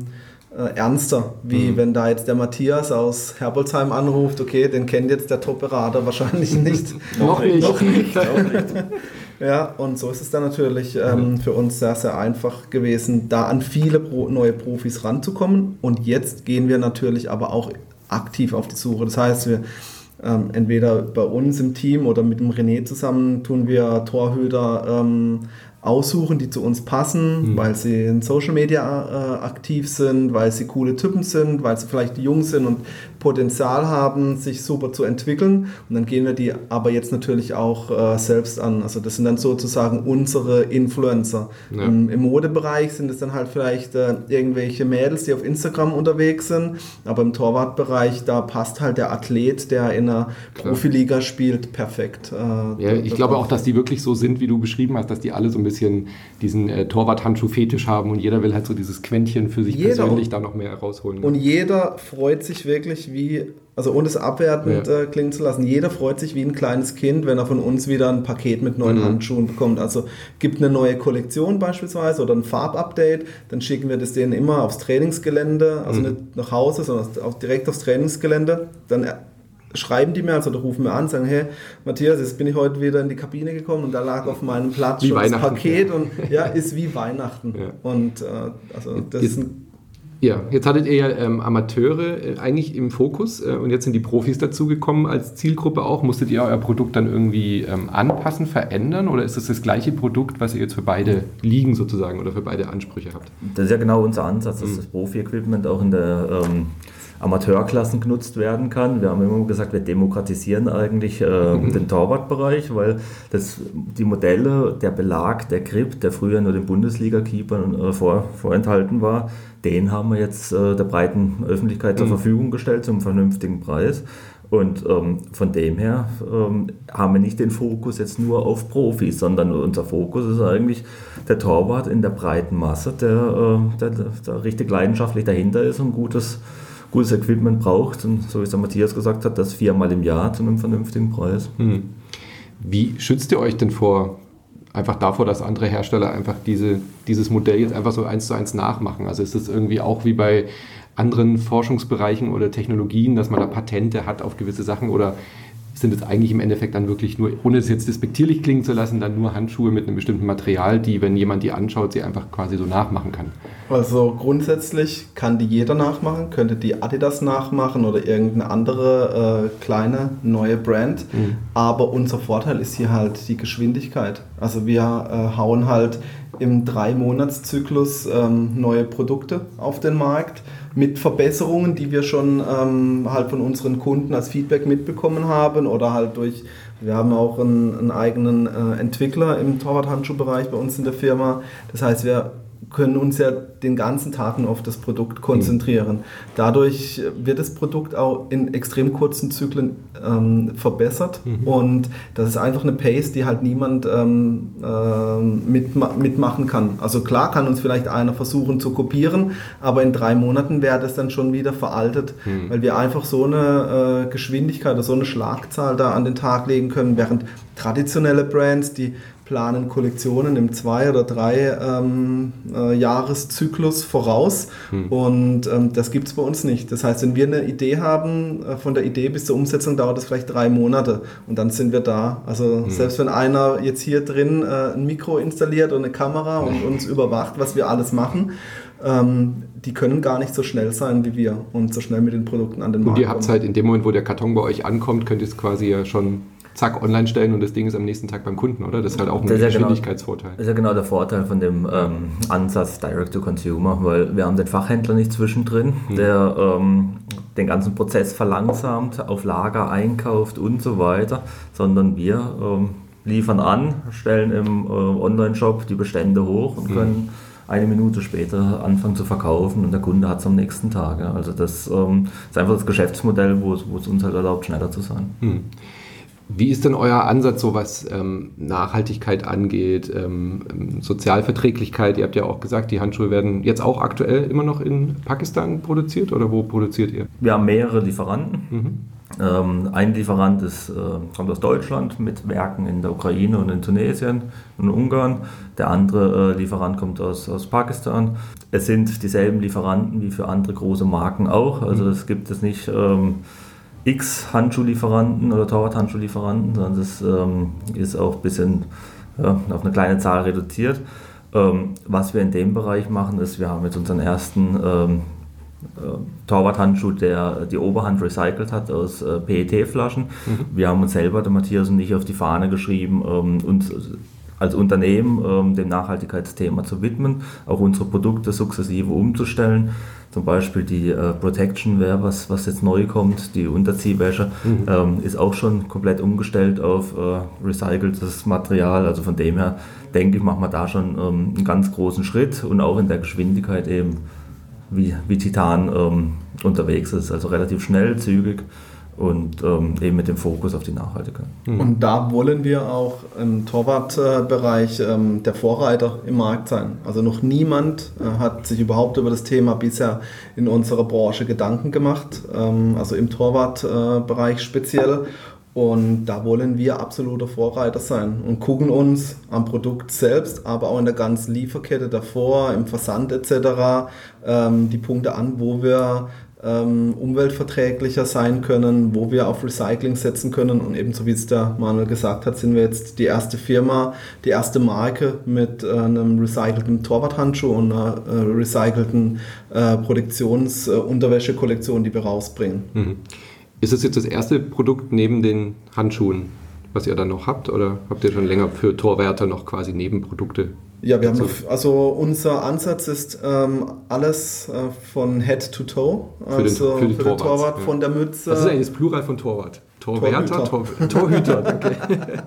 äh, ernster, wie mhm. wenn da jetzt der Matthias aus Herbolzheim anruft, okay, den kennt jetzt der Top-Berater [laughs] wahrscheinlich nicht. [laughs] Noch nicht. Noch nicht. [laughs] Ja, und so ist es dann natürlich ähm, für uns sehr, sehr einfach gewesen, da an viele Pro neue Profis ranzukommen. Und jetzt gehen wir natürlich aber auch aktiv auf die Suche. Das heißt, wir ähm, entweder bei uns im Team oder mit dem René zusammen tun wir Torhüter ähm, aussuchen, die zu uns passen, mhm. weil sie in Social Media äh, aktiv sind, weil sie coole Typen sind, weil sie vielleicht jung sind und Potenzial haben, sich super zu entwickeln. Und dann gehen wir die aber jetzt natürlich auch äh, selbst an. Also das sind dann sozusagen unsere Influencer. Ja. Im, Im, Modebereich sind es dann halt vielleicht äh, irgendwelche Mädels, die auf Instagram unterwegs sind. Aber im Torwartbereich, da passt halt der Athlet, der in einer Klar. Profiliga spielt, perfekt. Äh, ja, ich glaube auch, dass die wirklich so sind, wie du beschrieben hast, dass die alle so ein bisschen diesen äh, Torwart-Handschuh-Fetisch haben und jeder will halt so dieses Quäntchen für sich jeder persönlich da noch mehr rausholen. Ne? Und jeder freut sich wirklich, wie Also ohne es abwertend Ja. äh, klingen zu lassen. Jeder freut sich wie ein kleines Kind, wenn er von uns wieder ein Paket mit neuen Mhm. Handschuhen bekommt. Also gibt eine neue Kollektion beispielsweise oder ein Farbupdate, dann schicken wir das denen immer aufs Trainingsgelände, also Mhm. nicht nach Hause, sondern auch direkt aufs Trainingsgelände. Dann äh, schreiben die mir, also rufen wir an, sagen, hey Matthias, jetzt bin ich heute wieder in die Kabine gekommen und da lag auf meinem Platz Wie schon das. Paket und ja, ist wie Weihnachten. Ja. Und äh, also das Ist- ist ein Ja, jetzt hattet ihr ja ähm, Amateure äh, eigentlich im Fokus äh, und jetzt sind die Profis dazugekommen als Zielgruppe auch. Musstet ihr euer Produkt dann irgendwie ähm, anpassen, verändern oder ist das das gleiche Produkt, was ihr jetzt für beide Ligen sozusagen oder für beide Ansprüche habt? Das ist ja genau unser Ansatz, dass das Profi-Equipment auch in der ähm, Amateurklassen genutzt werden kann. Wir haben immer gesagt, wir demokratisieren eigentlich ähm, den Torwartbereich, weil das, die Modelle, der Belag, der Grip, der früher nur den Bundesliga-Keepern äh, vor, vorenthalten war, den haben wir jetzt äh, der breiten Öffentlichkeit zur Verfügung gestellt zum vernünftigen Preis. Und ähm, von dem her ähm, haben wir nicht den Fokus jetzt nur auf Profis, sondern unser Fokus ist eigentlich der Torwart in der breiten Masse, der, äh, der, der, richtig leidenschaftlich dahinter ist und gutes, gutes Equipment braucht. Und so wie es der Matthias gesagt hat, das viermal im Jahr zu einem vernünftigen Preis. Hm. Wie schützt ihr euch denn vor, einfach davor, dass andere Hersteller einfach diese, dieses Modell jetzt einfach so eins zu eins nachmachen? Also ist es irgendwie auch wie bei anderen Forschungsbereichen oder Technologien, dass man da Patente hat auf gewisse Sachen oder sind es eigentlich im Endeffekt dann wirklich nur, ohne es jetzt despektierlich klingen zu lassen, dann nur Handschuhe mit einem bestimmten Material, die, wenn jemand die anschaut, sie einfach quasi so nachmachen kann? Also grundsätzlich kann die jeder nachmachen, könnte die Adidas nachmachen oder irgendeine andere äh, kleine neue Brand. Aber unser Vorteil ist hier halt die Geschwindigkeit. Also wir äh, hauen halt im Drei-Monats-Zyklus ähm, neue Produkte auf den Markt mit Verbesserungen, die wir schon ähm, halt von unseren Kunden als Feedback mitbekommen haben oder halt durch wir haben auch einen, einen eigenen äh, Entwickler im Torwart-Handschuhbereich bei uns in der Firma. Das heißt, wir können uns ja den ganzen Tag nur auf das Produkt konzentrieren. Dadurch wird das Produkt auch in extrem kurzen Zyklen ähm, verbessert und das ist einfach eine Pace, die halt niemand ähm, ähm, mitma mitmachen kann. Also klar kann uns vielleicht einer versuchen zu kopieren, aber in drei Monaten wäre das dann schon wieder veraltet, weil wir einfach so eine äh, Geschwindigkeit oder so eine Schlagzahl da an den Tag legen können, während traditionelle Brands, die planen Kollektionen im zwei oder drei ähm, äh, Jahreszyklus voraus. Und ähm, das gibt es bei uns nicht. Das heißt, wenn wir eine Idee haben, äh, von der Idee bis zur Umsetzung dauert es vielleicht drei Monate. Und dann sind wir da. Also selbst wenn einer jetzt hier drin äh, ein Mikro installiert und eine Kamera und uns überwacht, was wir alles machen, ähm, die können gar nicht so schnell sein wie wir und so schnell mit den Produkten an den Und Markt ihr habt halt in dem Moment, wo der Karton bei euch ankommt, könnt ihr es quasi ja schon zack online stellen und das Ding ist am nächsten Tag beim Kunden, oder? Das ist halt auch ein Das ist ja genau- Geschwindigkeitsvorteil. Das ist ja genau der Vorteil von dem ähm, Ansatz Direct to Consumer, weil wir haben den Fachhändler nicht zwischendrin, der ähm, den ganzen Prozess verlangsamt, auf Lager einkauft und so weiter, sondern wir ähm, liefern an, stellen im äh, Online-Shop die Bestände hoch und können eine Minute später anfangen zu verkaufen und der Kunde hat es am nächsten Tag. Also das ähm, ist einfach das Geschäftsmodell, wo es wo es uns halt erlaubt, schneller zu sein. Hm. Wie ist denn euer Ansatz, so was ähm, Nachhaltigkeit angeht, ähm, Sozialverträglichkeit? Ihr habt ja auch gesagt, die Handschuhe werden jetzt auch aktuell immer noch in Pakistan produziert oder wo produziert ihr? Wir haben mehrere Lieferanten. Mhm. Ähm, ein Lieferant ist, äh, kommt aus Deutschland mit Werken in der Ukraine und in Tunesien und Ungarn. Der andere äh, Lieferant kommt aus, aus Pakistan. Es sind dieselben Lieferanten wie für andere große Marken auch. Also es gibt es nicht ähm, x Handschuhlieferanten oder Torwart-Handschuhlieferanten, sondern es ähm, ist auch ein bisschen ja, auf eine kleine Zahl reduziert. Ähm, was wir in dem Bereich machen, ist, wir haben jetzt unseren ersten ähm, äh, Torwart-Handschuh, der die Oberhand recycelt hat aus äh, PET-Flaschen. Wir haben uns selber, der Matthias und ich, auf die Fahne geschrieben, ähm, uns als Unternehmen ähm, dem Nachhaltigkeitsthema zu widmen, auch unsere Produkte sukzessive umzustellen. Zum Beispiel die äh, Protection Wear, was, was jetzt neu kommt, die Unterziehwäsche, ähm, ist auch schon komplett umgestellt auf äh, recyceltes Material. Also von dem her denke ich, machen wir da schon ähm, einen ganz großen Schritt und auch in der Geschwindigkeit eben wie, wie Titan ähm, unterwegs ist. Also relativ schnell, zügig und ähm, eben mit dem Fokus auf die Nachhaltigkeit. Mhm. Und da wollen wir auch im Torwartbereich ähm, der Vorreiter im Markt sein. Also noch niemand äh, hat sich überhaupt über das Thema bisher in unserer Branche Gedanken gemacht, ähm, also im Torwartbereich speziell. Und da wollen wir absoluter Vorreiter sein und gucken uns am Produkt selbst, aber auch in der ganzen Lieferkette davor, im Versand etc. Ähm, die Punkte an, wo wir ähm, umweltverträglicher sein können, wo wir auf Recycling setzen können. Und ebenso wie es der Manuel gesagt hat, sind wir jetzt die erste Firma, die erste Marke mit äh, einem recycelten Torwarthandschuh und einer äh, recycelten äh, Produktionsunterwäschekollektion, die wir rausbringen. Mhm. Ist das jetzt das erste Produkt neben den Handschuhen, was ihr dann noch habt? Oder habt ihr schon länger für Torwärter noch quasi Nebenprodukte ja, wir haben noch, also unser Ansatz ist ähm, alles äh, von Head to Toe, für den, also für den, für Torwart, den Torwart ja. von der Mütze. Das ist eigentlich das Plural von Torwart. Torwärter, Torhüter, Torhüter [laughs] danke.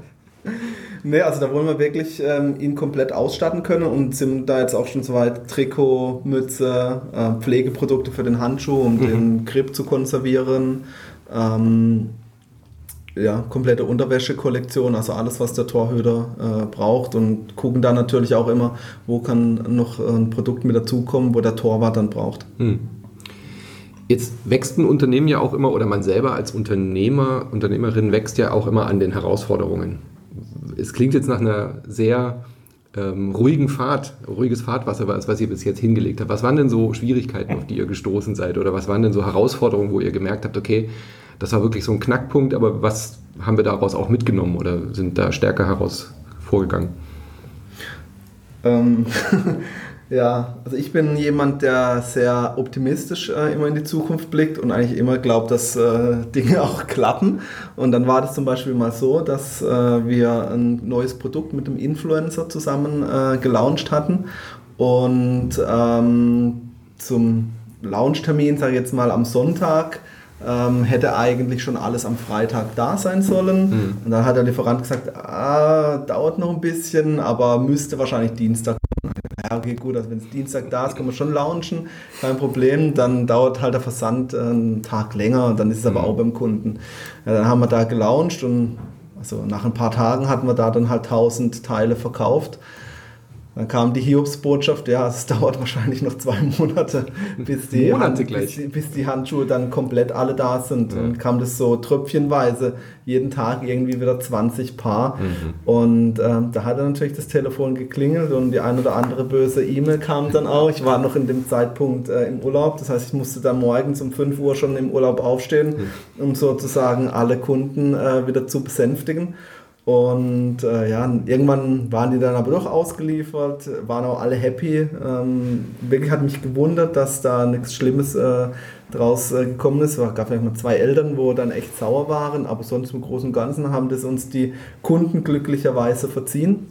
Nee, also da wollen wir wirklich ähm, ihn komplett ausstatten können und sind da jetzt auch schon soweit Trikot, Mütze, äh, Pflegeprodukte für den Handschuh, um mhm. den Grip zu konservieren. Ähm, ja, komplette Unterwäschekollektion, also alles, was der Torhüter äh, braucht und gucken da natürlich auch immer, wo kann noch ein Produkt mit dazukommen, wo der Torwart dann braucht. Hm. Jetzt wächst ein Unternehmen ja auch immer, oder man selber als Unternehmer, Unternehmerin wächst ja auch immer an den Herausforderungen. Es klingt jetzt nach einer sehr ähm, ruhigen Fahrt, ruhiges Fahrtwasser, was, was ihr bis jetzt hingelegt habt. Was waren denn so Schwierigkeiten, auf die ihr gestoßen seid? Oder was waren denn so Herausforderungen, wo ihr gemerkt habt, okay, das war wirklich so ein Knackpunkt, aber was haben wir daraus auch mitgenommen oder sind da stärker heraus vorgegangen? Ähm, [laughs] ja, also ich bin jemand, der sehr optimistisch äh, immer in die Zukunft blickt und eigentlich immer glaubt, dass äh, [laughs] Dinge auch klappen. Und dann war das zum Beispiel mal so, dass äh, wir ein neues Produkt mit einem Influencer zusammen äh, gelauncht hatten und ähm, zum Launchtermin, sage ich jetzt mal am Sonntag, ähm, hätte eigentlich schon alles am Freitag da sein sollen. Mhm. Und dann hat der Lieferant gesagt, ah, dauert noch ein bisschen, aber müsste wahrscheinlich Dienstag kommen. Ja, okay, gut, also wenn es Dienstag da ist, können wir schon launchen, kein Problem. Dann dauert halt der Versand einen Tag länger und dann ist es aber mhm. auch beim Kunden. Ja, dann haben wir da gelauncht und also nach ein paar Tagen hatten wir da dann halt 1000 Teile verkauft. Dann kam die Hiobsbotschaft, ja, es [laughs] dauert wahrscheinlich noch zwei Monate, bis die, Monate Hand, bis, bis, die Handschuhe dann komplett alle da sind. Ja. Dann kam das so tröpfchenweise, jeden Tag irgendwie wieder 20 Paar. Mhm. Und ähm, da hat dann natürlich das Telefon geklingelt und die ein oder andere böse E-Mail kam dann auch. Ich war noch in dem Zeitpunkt äh, im Urlaub, das heißt, ich musste dann morgens um 5 Uhr schon im Urlaub aufstehen, mhm. um sozusagen alle Kunden äh, wieder zu besänftigen. Und äh, ja, irgendwann waren die dann aber doch ausgeliefert, waren auch alle happy. Ähm, wirklich hat mich gewundert, dass da nichts Schlimmes äh, draus äh, gekommen ist. Es gab vielleicht mal zwei Eltern, wo dann echt sauer waren, aber sonst im Großen und Ganzen haben das uns die Kunden glücklicherweise verziehen.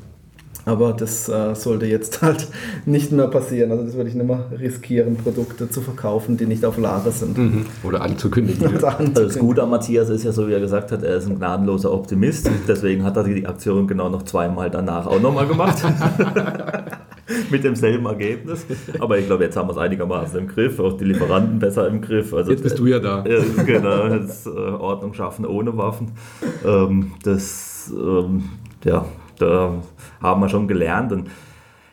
Aber das äh, sollte jetzt [laughs] halt nicht mehr passieren. Also das würde ich nicht mehr riskieren, Produkte zu verkaufen, die nicht auf Lager sind. Mhm. Oder anzukündigen. [laughs] Oder anzukündigen. Also das Gute an Matthias ist ja so, wie er gesagt hat, er ist ein gnadenloser Optimist. Deswegen hat er die Aktion genau noch zweimal danach auch nochmal gemacht. [laughs] Mit demselben Ergebnis. Aber ich glaube, jetzt haben wir es einigermaßen im Griff, auch die Lieferanten besser im Griff. Also, jetzt bist du ja da. Ja, genau, jetzt, äh, Ordnung schaffen ohne Waffen. Ähm, das, ähm, ja, da haben wir schon gelernt. Und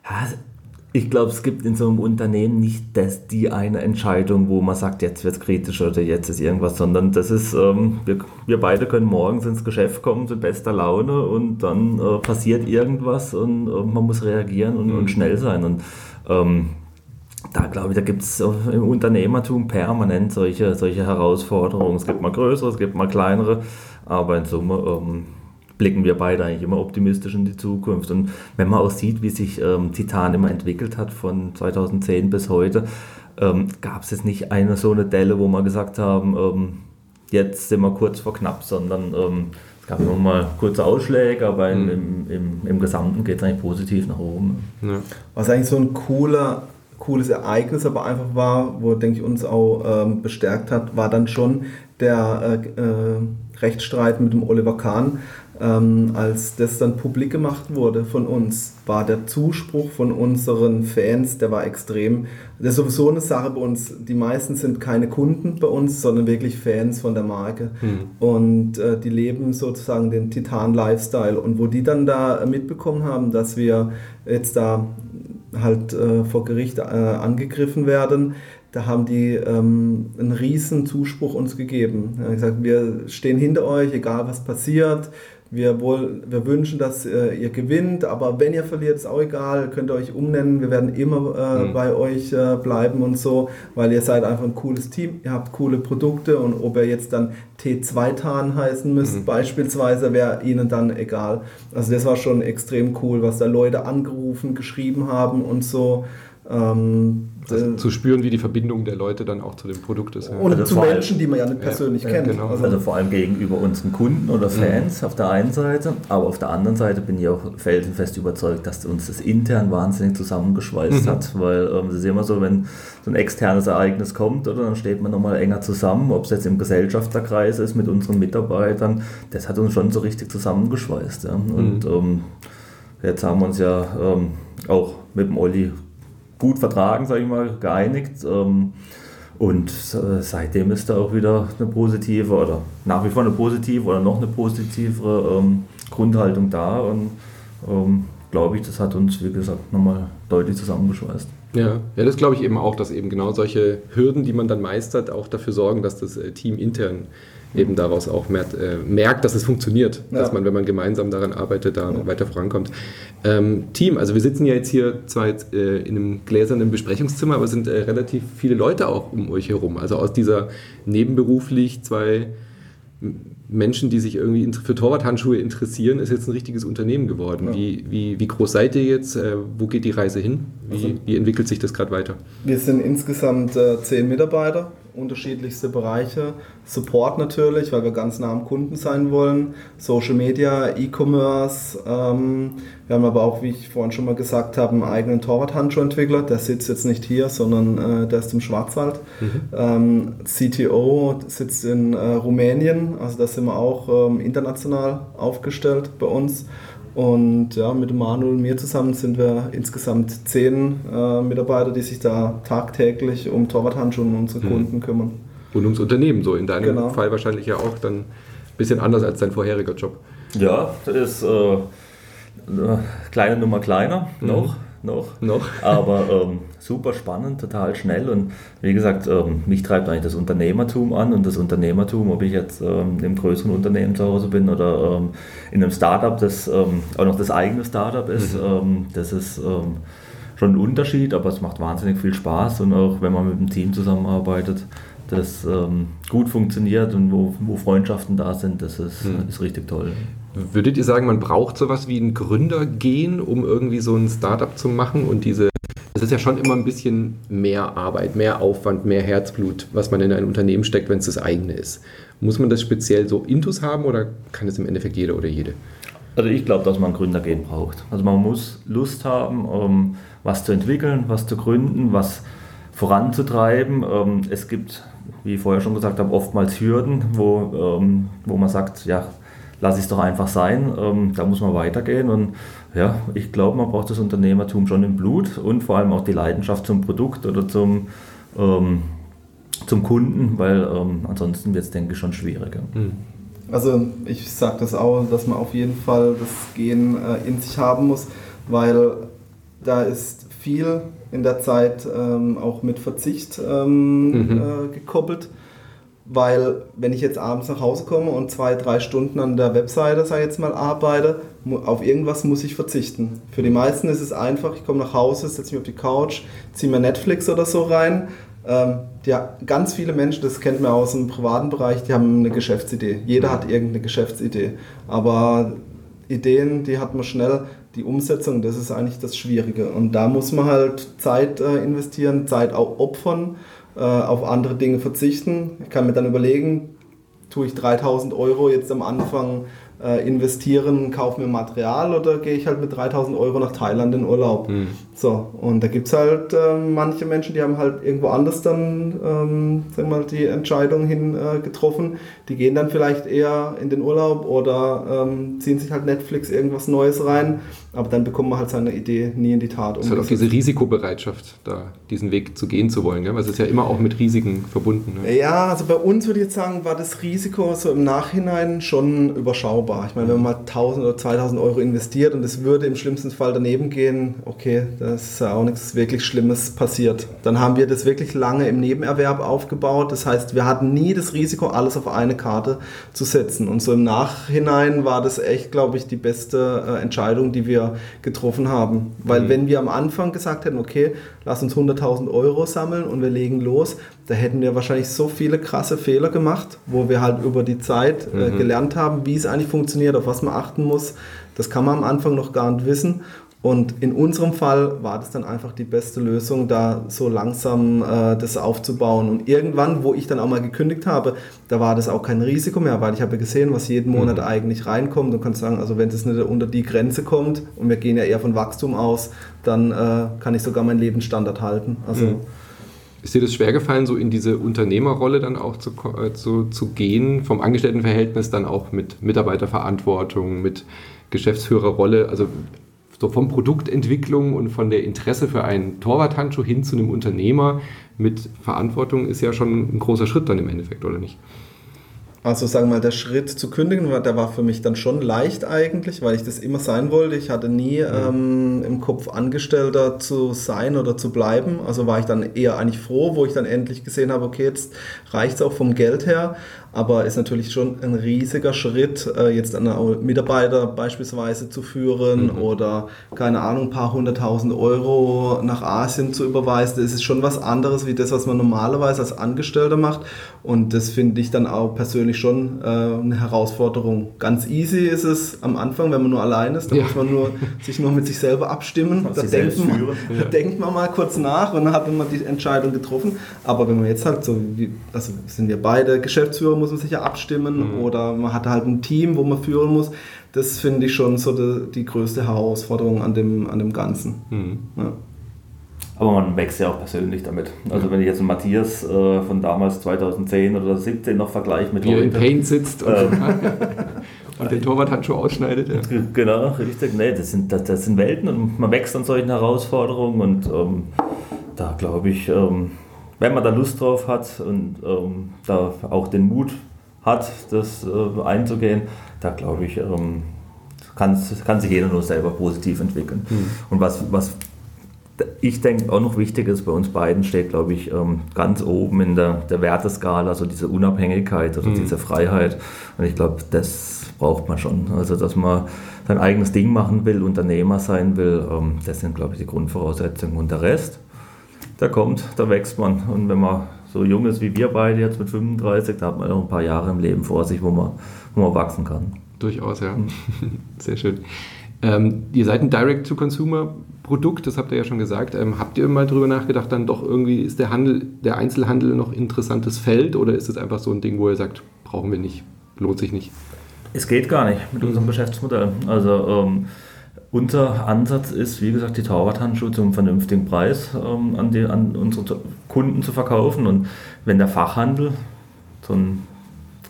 ja, ich glaube, es gibt in so einem Unternehmen nicht das, die eine Entscheidung, wo man sagt, jetzt wird es kritisch oder jetzt ist irgendwas, sondern das ist, ähm, wir, wir, beide können morgens ins Geschäft kommen zu bester Laune und dann äh, passiert irgendwas und äh, man muss reagieren und, mhm. und schnell sein. Und ähm, da glaube ich, da gibt es im Unternehmertum permanent solche, solche Herausforderungen. Es gibt mal größere, es gibt mal kleinere, aber in Summe ähm, blicken wir beide eigentlich immer optimistisch in die Zukunft. Und wenn man auch sieht, wie sich ähm, Titan immer entwickelt hat von 2010 bis heute, ähm, gab es jetzt nicht eine so eine Delle, wo wir gesagt haben, ähm, jetzt sind wir kurz vor knapp, sondern ähm, es gab immer mal kurze Ausschläge, aber mhm. im, im, im, Gesamten geht es eigentlich positiv nach oben. Ja. Was eigentlich so ein cooler cooles Ereignis aber einfach war, wo, denke ich, uns auch ähm, bestärkt hat, war dann schon der äh, äh, Rechtsstreit mit dem Oliver Kahn, ähm, als das dann publik gemacht wurde von uns, war der Zuspruch von unseren Fans, der war extrem. Das ist sowieso eine Sache bei uns. Die meisten sind keine Kunden bei uns, sondern wirklich Fans von der Marke. Mhm. Und äh, die leben sozusagen den Titan-Lifestyle. Und wo die dann da mitbekommen haben, dass wir jetzt da halt äh, vor Gericht äh, angegriffen werden, da haben die ähm, einen riesen Zuspruch uns gegeben. Er hat gesagt, wir stehen hinter euch, egal was passiert. Wir, wohl, wir wünschen, dass äh, ihr gewinnt, aber wenn ihr verliert, ist auch egal, könnt ihr euch umnennen. Wir werden immer äh, mhm. bei euch äh, bleiben und so, weil ihr seid einfach ein cooles Team, ihr habt coole Produkte und ob ihr jetzt dann T2-Tan heißen müsst, mhm. beispielsweise, wäre ihnen dann egal. Also das war schon extrem cool, was da Leute angerufen, geschrieben haben und so. Ähm, also zu spüren, wie die Verbindung der Leute dann auch zu dem Produkt ist. Ja. Und also zu Menschen, die man ja nicht persönlich ja, kennt. Genau. Also, also, vor allem gegenüber unseren Kunden oder mhm. Fans mhm. auf der einen Seite, aber auf der anderen Seite bin ich auch felsenfest überzeugt, dass uns das intern wahnsinnig zusammengeschweißt mhm. hat, weil ähm, es ist immer so, wenn so ein externes Ereignis kommt, oder dann steht man nochmal enger zusammen, ob es jetzt im Gesellschafterkreis ist mit unseren Mitarbeitern, das hat uns schon so richtig zusammengeschweißt. Ja. Und mhm. ähm, jetzt haben wir uns ja ähm, auch mit dem Olli gut vertragen, sage ich mal, geeinigt. Ähm, und äh, seitdem ist da auch wieder eine positive oder nach wie vor eine positive oder noch eine positivere ähm, Grundhaltung da. Und ähm, glaube ich, das hat uns, wie gesagt, nochmal deutlich zusammengeschweißt. Ja, ja das glaube ich eben auch, dass eben genau solche Hürden, die man dann meistert, auch dafür sorgen, dass das äh, Team intern eben daraus auch merkt, äh, merkt dass es funktioniert, ja. dass man, wenn man gemeinsam daran arbeitet, da ja. weiter vorankommt. Ähm, Team, also wir sitzen ja jetzt hier zwar jetzt, äh, in einem gläsernen Besprechungszimmer, aber es sind äh, relativ viele Leute auch um euch herum. Also aus dieser nebenberuflich zwei Menschen, die sich irgendwie für Torwarthandschuhe interessieren, ist jetzt ein richtiges Unternehmen geworden. Ja. Wie, wie, wie groß seid ihr jetzt? Äh, wo geht die Reise hin? Wie, also, wie entwickelt sich das gerade weiter? Wir sind insgesamt äh, zehn Mitarbeiter unterschiedlichste Bereiche. Support natürlich, weil wir ganz nah am Kunden sein wollen. Social Media, E-Commerce. Ähm, wir haben aber auch, wie ich vorhin schon mal gesagt habe, einen eigenen Torwart-Handschuh-Entwickler. Der sitzt jetzt nicht hier, sondern äh, der ist im Schwarzwald. Mhm. Ähm, CTO sitzt in äh, Rumänien. Also da sind wir auch ähm, international aufgestellt bei uns. Und ja, mit Manuel und mir zusammen sind wir insgesamt zehn äh, Mitarbeiter, die sich da tagtäglich um Torwarthandschuhe und unsere hm. Kunden kümmern. Und ums Unternehmen so, in deinem genau. Fall wahrscheinlich ja auch dann ein bisschen anders als dein vorheriger Job. Ja, das ist äh, kleine Nummer kleiner mhm. noch noch. Noch. Aber ähm, super spannend, total schnell. Und wie gesagt, ähm, mich treibt eigentlich das Unternehmertum an und das Unternehmertum, ob ich jetzt ähm, im größeren Unternehmen zu Hause bin oder ähm, in einem Startup, das ähm, auch noch das eigene Startup ist, mhm. Ähm, das ist schon ein Unterschied, aber es macht wahnsinnig viel Spaß und auch wenn man mit einem Team zusammenarbeitet, das gut funktioniert und wo, wo Freundschaften da sind, das ist, mhm. ist richtig toll. Würdet ihr sagen, man braucht sowas wie ein Gründergehen, um irgendwie so ein Startup zu machen und diese es ist ja schon immer ein bisschen mehr Arbeit, mehr Aufwand, mehr Herzblut, was man in ein Unternehmen steckt, wenn es das eigene ist. Muss man das speziell so intus haben oder kann es im Endeffekt jeder oder jede? Also ich glaube, dass man Gründergehen braucht. Also man muss Lust haben, um was zu entwickeln, was zu gründen, was voranzutreiben. Ähm, es gibt, wie ich vorher schon gesagt habe, oftmals Hürden, wo, ähm, wo man sagt, ja, lasse ich es doch einfach sein. Ähm, da muss man weitergehen. Und ja, ich glaube, man braucht das Unternehmertum schon im Blut und vor allem auch die Leidenschaft zum Produkt oder zum, ähm, zum Kunden, weil ähm, ansonsten wird es, denke ich, schon schwieriger. Mhm. Also ich sage das auch, dass man auf jeden Fall das Gehen äh, in sich haben muss, weil da ist viel in der Zeit ähm, auch mit Verzicht ähm, mhm. äh, gekoppelt weil wenn ich jetzt abends nach Hause komme und zwei, drei Stunden an der Webseite, sage ich jetzt mal, arbeite, auf irgendwas muss ich verzichten. Für die meisten ist es einfach, ich komme nach Hause, setze mich auf die Couch, ziehe mir Netflix oder so rein. Ähm, ja, ganz viele Menschen, das kennt man aus dem privaten Bereich, die haben eine Geschäftsidee. Jeder hat irgendeine Geschäftsidee. Aber Ideen, die hat man schnell. Die Umsetzung, das ist eigentlich das Schwierige. Und da muss man halt Zeit äh, investieren, Zeit auch opfern auf andere Dinge verzichten. Ich kann mir dann überlegen, tue ich 3000 Euro jetzt am Anfang äh, investieren, kaufen wir Material oder gehe ich halt mit 3000 Euro nach Thailand in Urlaub. Mhm. So, und da gibt es halt äh, manche Menschen, die haben halt irgendwo anders dann ähm, sag mal, die Entscheidung hin äh, getroffen. Die gehen dann vielleicht eher in den Urlaub oder ähm, ziehen sich halt Netflix irgendwas Neues rein, aber dann bekommt man halt seine Idee nie in die Tat. Es hat auch diese Risikobereitschaft, da diesen Weg zu gehen zu wollen, gell? weil es ist ja immer auch mit Risiken verbunden. Ne? Ja, also bei uns würde ich jetzt sagen, war das Risiko so im Nachhinein schon überschaubar. Ich meine, wenn man mal 1000 oder 2000 Euro investiert und es würde im schlimmsten Fall daneben gehen, okay, das ist ja auch nichts wirklich Schlimmes passiert. Dann haben wir das wirklich lange im Nebenerwerb aufgebaut. Das heißt, wir hatten nie das Risiko, alles auf eine Karte zu setzen. Und so im Nachhinein war das echt, glaube ich, die beste äh, Entscheidung, die wir getroffen haben. Weil mhm. wenn wir am Anfang gesagt hätten, okay, lass uns 100.000 Euro sammeln und wir legen los, da hätten wir wahrscheinlich so viele krasse Fehler gemacht, wo wir halt über die Zeit äh, mhm. gelernt haben, wie es eigentlich funktioniert, auf was man achten muss. Das kann man am Anfang noch gar nicht wissen. Und in unserem Fall war das dann einfach die beste Lösung, da so langsam äh, das aufzubauen. Und irgendwann, wo ich dann auch mal gekündigt habe, da war das auch kein Risiko mehr, weil ich habe gesehen, was jeden Monat mhm. eigentlich reinkommt und kann sagen, also wenn das nicht unter die Grenze kommt und wir gehen ja eher von Wachstum aus, dann äh, kann ich sogar meinen Lebensstandard halten. Also mhm. Ist dir das schwer gefallen, so in diese Unternehmerrolle dann auch zu, äh, zu, zu gehen, vom Angestelltenverhältnis dann auch mit Mitarbeiterverantwortung, mit Geschäftsführerrolle? Also so vom Produktentwicklung und von der Interesse für einen Torwarthandschuh hin zu einem Unternehmer mit Verantwortung ist ja schon ein großer Schritt dann im Endeffekt, oder nicht? Also sagen wir mal, der Schritt zu kündigen, der war für mich dann schon leicht eigentlich, weil ich das immer sein wollte. Ich hatte nie mhm. ähm, im Kopf Angestellter zu sein oder zu bleiben. Also war ich dann eher eigentlich froh, wo ich dann endlich gesehen habe, okay, jetzt reicht es auch vom Geld her aber ist natürlich schon ein riesiger Schritt, äh, jetzt einen Mitarbeiter beispielsweise zu führen mhm. oder keine Ahnung, ein paar hunderttausend Euro nach Asien zu überweisen. Das ist schon was anderes wie das, was man normalerweise als Angestellter macht. Und das finde ich dann auch persönlich schon äh, eine Herausforderung. Ganz easy ist es am Anfang, wenn man nur allein ist. Da ja. muss man nur, sich nur mit sich selber abstimmen. Da denkt, man, ja. [laughs] da denkt man mal kurz nach und dann hat man die Entscheidung getroffen. Aber wenn man jetzt halt so, wie, also sind wir beide Geschäftsführer, muss man sich ja abstimmen mhm. oder man hat halt ein Team, wo man führen muss. Das finde ich schon so die, die, größte Herausforderung an dem, an dem Ganzen. Mhm. Ja. Aber man wächst ja auch persönlich damit. Also wenn ich jetzt Matthias äh, von damals 2010 oder 2017 noch vergleiche mit Wie heute. in Paint sitzt und, ähm, [laughs] und den Torwarthandschuh ausschneidet. Ja. Genau, richtig. Nee, das sind, das, das, sind Welten und man wächst an solchen Herausforderungen und ähm, da glaube ich, ähm, wenn man da Lust drauf hat und ähm, da auch den Mut hat, das äh, einzugehen, da glaube ich, ähm, kann, kann sich jeder nur selber positiv entwickeln. Mhm. Und was, was ich denke auch noch wichtig ist, bei uns beiden steht, glaube ich, ähm, ganz oben in der, der Werteskala, also diese Unabhängigkeit oder mhm. diese Freiheit. Und ich glaube, das braucht man schon. Also, dass man sein eigenes Ding machen will, Unternehmer sein will, ähm, das sind, glaube ich, die Grundvoraussetzungen. Und der Rest, der kommt, da wächst man. Und wenn man so jung ist wie wir beide jetzt mit 35, da hat man noch ein paar Jahre im Leben vor sich, wo man, wo man wachsen kann. Durchaus, ja. Mhm. [laughs] Sehr schön. Ähm, ihr seid ein Direct-to-Consumer-Produkt, das habt ihr ja schon gesagt. Ähm, habt ihr mal darüber nachgedacht, dann doch irgendwie, ist der Handel, der Einzelhandel noch interessantes Feld oder ist es einfach so ein Ding, wo ihr sagt, brauchen wir nicht, lohnt sich nicht? Es geht gar nicht mit unserem Geschäftsmodell. Also ähm, unser Ansatz ist, wie gesagt, die Torwarthandschuhe zum vernünftigen Preis ähm, an, die, an unsere Kunden zu verkaufen. Und wenn der Fachhandel, so ein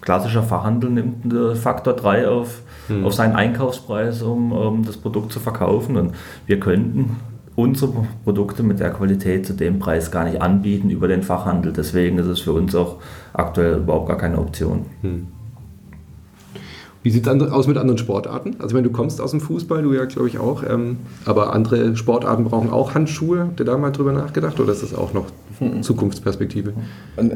klassischer Fachhandel nimmt einen Faktor 3 auf mhm. auf seinen Einkaufspreis, um, um das Produkt zu verkaufen. Und wir könnten unsere Produkte mit der Qualität zu dem Preis gar nicht anbieten über den Fachhandel. Deswegen ist es für uns auch aktuell überhaupt gar keine Option. Mhm. Wie sieht es aus mit anderen Sportarten? Also wenn du kommst aus dem Fußball, du ja glaube ich auch, ähm, aber andere Sportarten brauchen auch Handschuhe. Habt ihr da mal drüber nachgedacht oder ist das auch noch hm. [laughs] Zukunftsperspektive?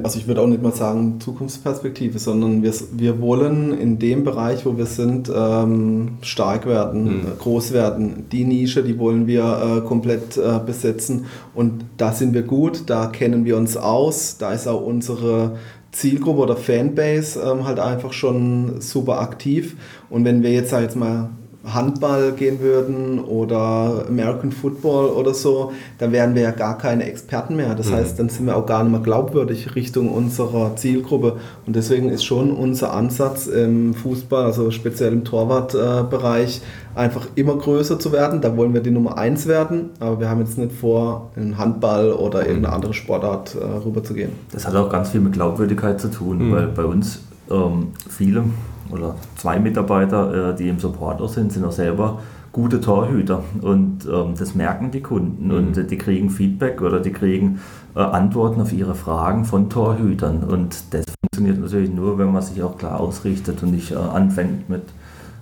Also ich würde auch nicht mal sagen Zukunftsperspektive, sondern wir, wir wollen in dem Bereich, wo wir sind, ähm, stark werden, hm. groß werden. Die Nische, die wollen wir äh, komplett äh, besetzen und da sind wir gut, da kennen wir uns aus, da ist auch unsere Zielgruppe oder Fanbase ähm, halt einfach schon super aktiv. Und wenn wir jetzt, sag jetzt mal, Handball gehen würden oder American Football oder so, da wären wir ja gar keine Experten mehr. Das mhm. heißt, dann sind wir auch gar nicht mehr glaubwürdig Richtung unserer Zielgruppe. Und deswegen ist schon unser Ansatz im Fußball, also speziell im Torwartbereich, einfach immer größer zu werden. Da wollen wir die Nummer eins werden, aber wir haben jetzt nicht vor, in Handball oder mhm. irgendeine andere Sportart äh, rüber zu gehen. Das hat auch ganz viel mit Glaubwürdigkeit zu tun, mhm. weil bei uns ähm, viele oder zwei Mitarbeiter, äh, die im Support auch sind, sind auch selber gute Torhüter und ähm, das merken die Kunden mhm. und äh, die kriegen Feedback oder die kriegen äh, Antworten auf ihre Fragen von Torhütern und das funktioniert natürlich nur, wenn man sich auch klar ausrichtet und nicht äh, anfängt mit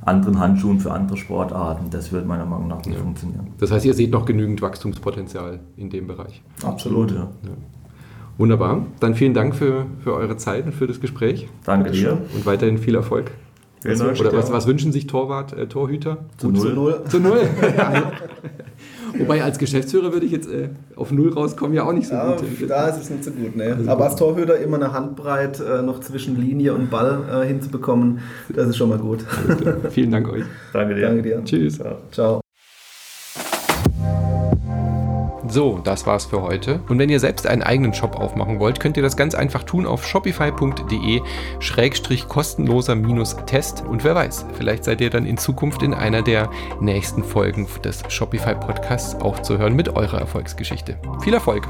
anderen Handschuhen für andere Sportarten. Das wird meiner Meinung nach nicht ja. funktionieren. Das heißt, ihr seht noch genügend Wachstumspotenzial in dem Bereich. Absolut, ja. ja. Wunderbar. Dann vielen Dank für, für eure Zeit und für das Gespräch. Danke dir. Und weiterhin viel Erfolg. Vielen Dank. Oder was, was, wünschen sich Torwart, äh, Torhüter? Zu null. Zu null. Zu [laughs] null. [laughs] Wobei als Geschäftsführer würde ich jetzt äh, auf Null rauskommen ja auch nicht so ja, gut. Da ist es nicht so gut. Ne? Also Aber als Torhüter immer eine Handbreit äh, noch zwischen Linie und Ball äh, hinzubekommen, das ist schon mal gut. Vielen Dank euch. Danke dir. Danke dir. Tschüss. Ciao. Ciao. So, das war's für heute. Und wenn ihr selbst einen eigenen Shop aufmachen wollt, könnt ihr das ganz einfach tun auf shopify.de-kostenloser-test. Und wer weiß, vielleicht seid ihr dann in Zukunft in einer der nächsten Folgen des Shopify Podcasts auch zu hören mit eurer Erfolgsgeschichte. Viel Erfolg!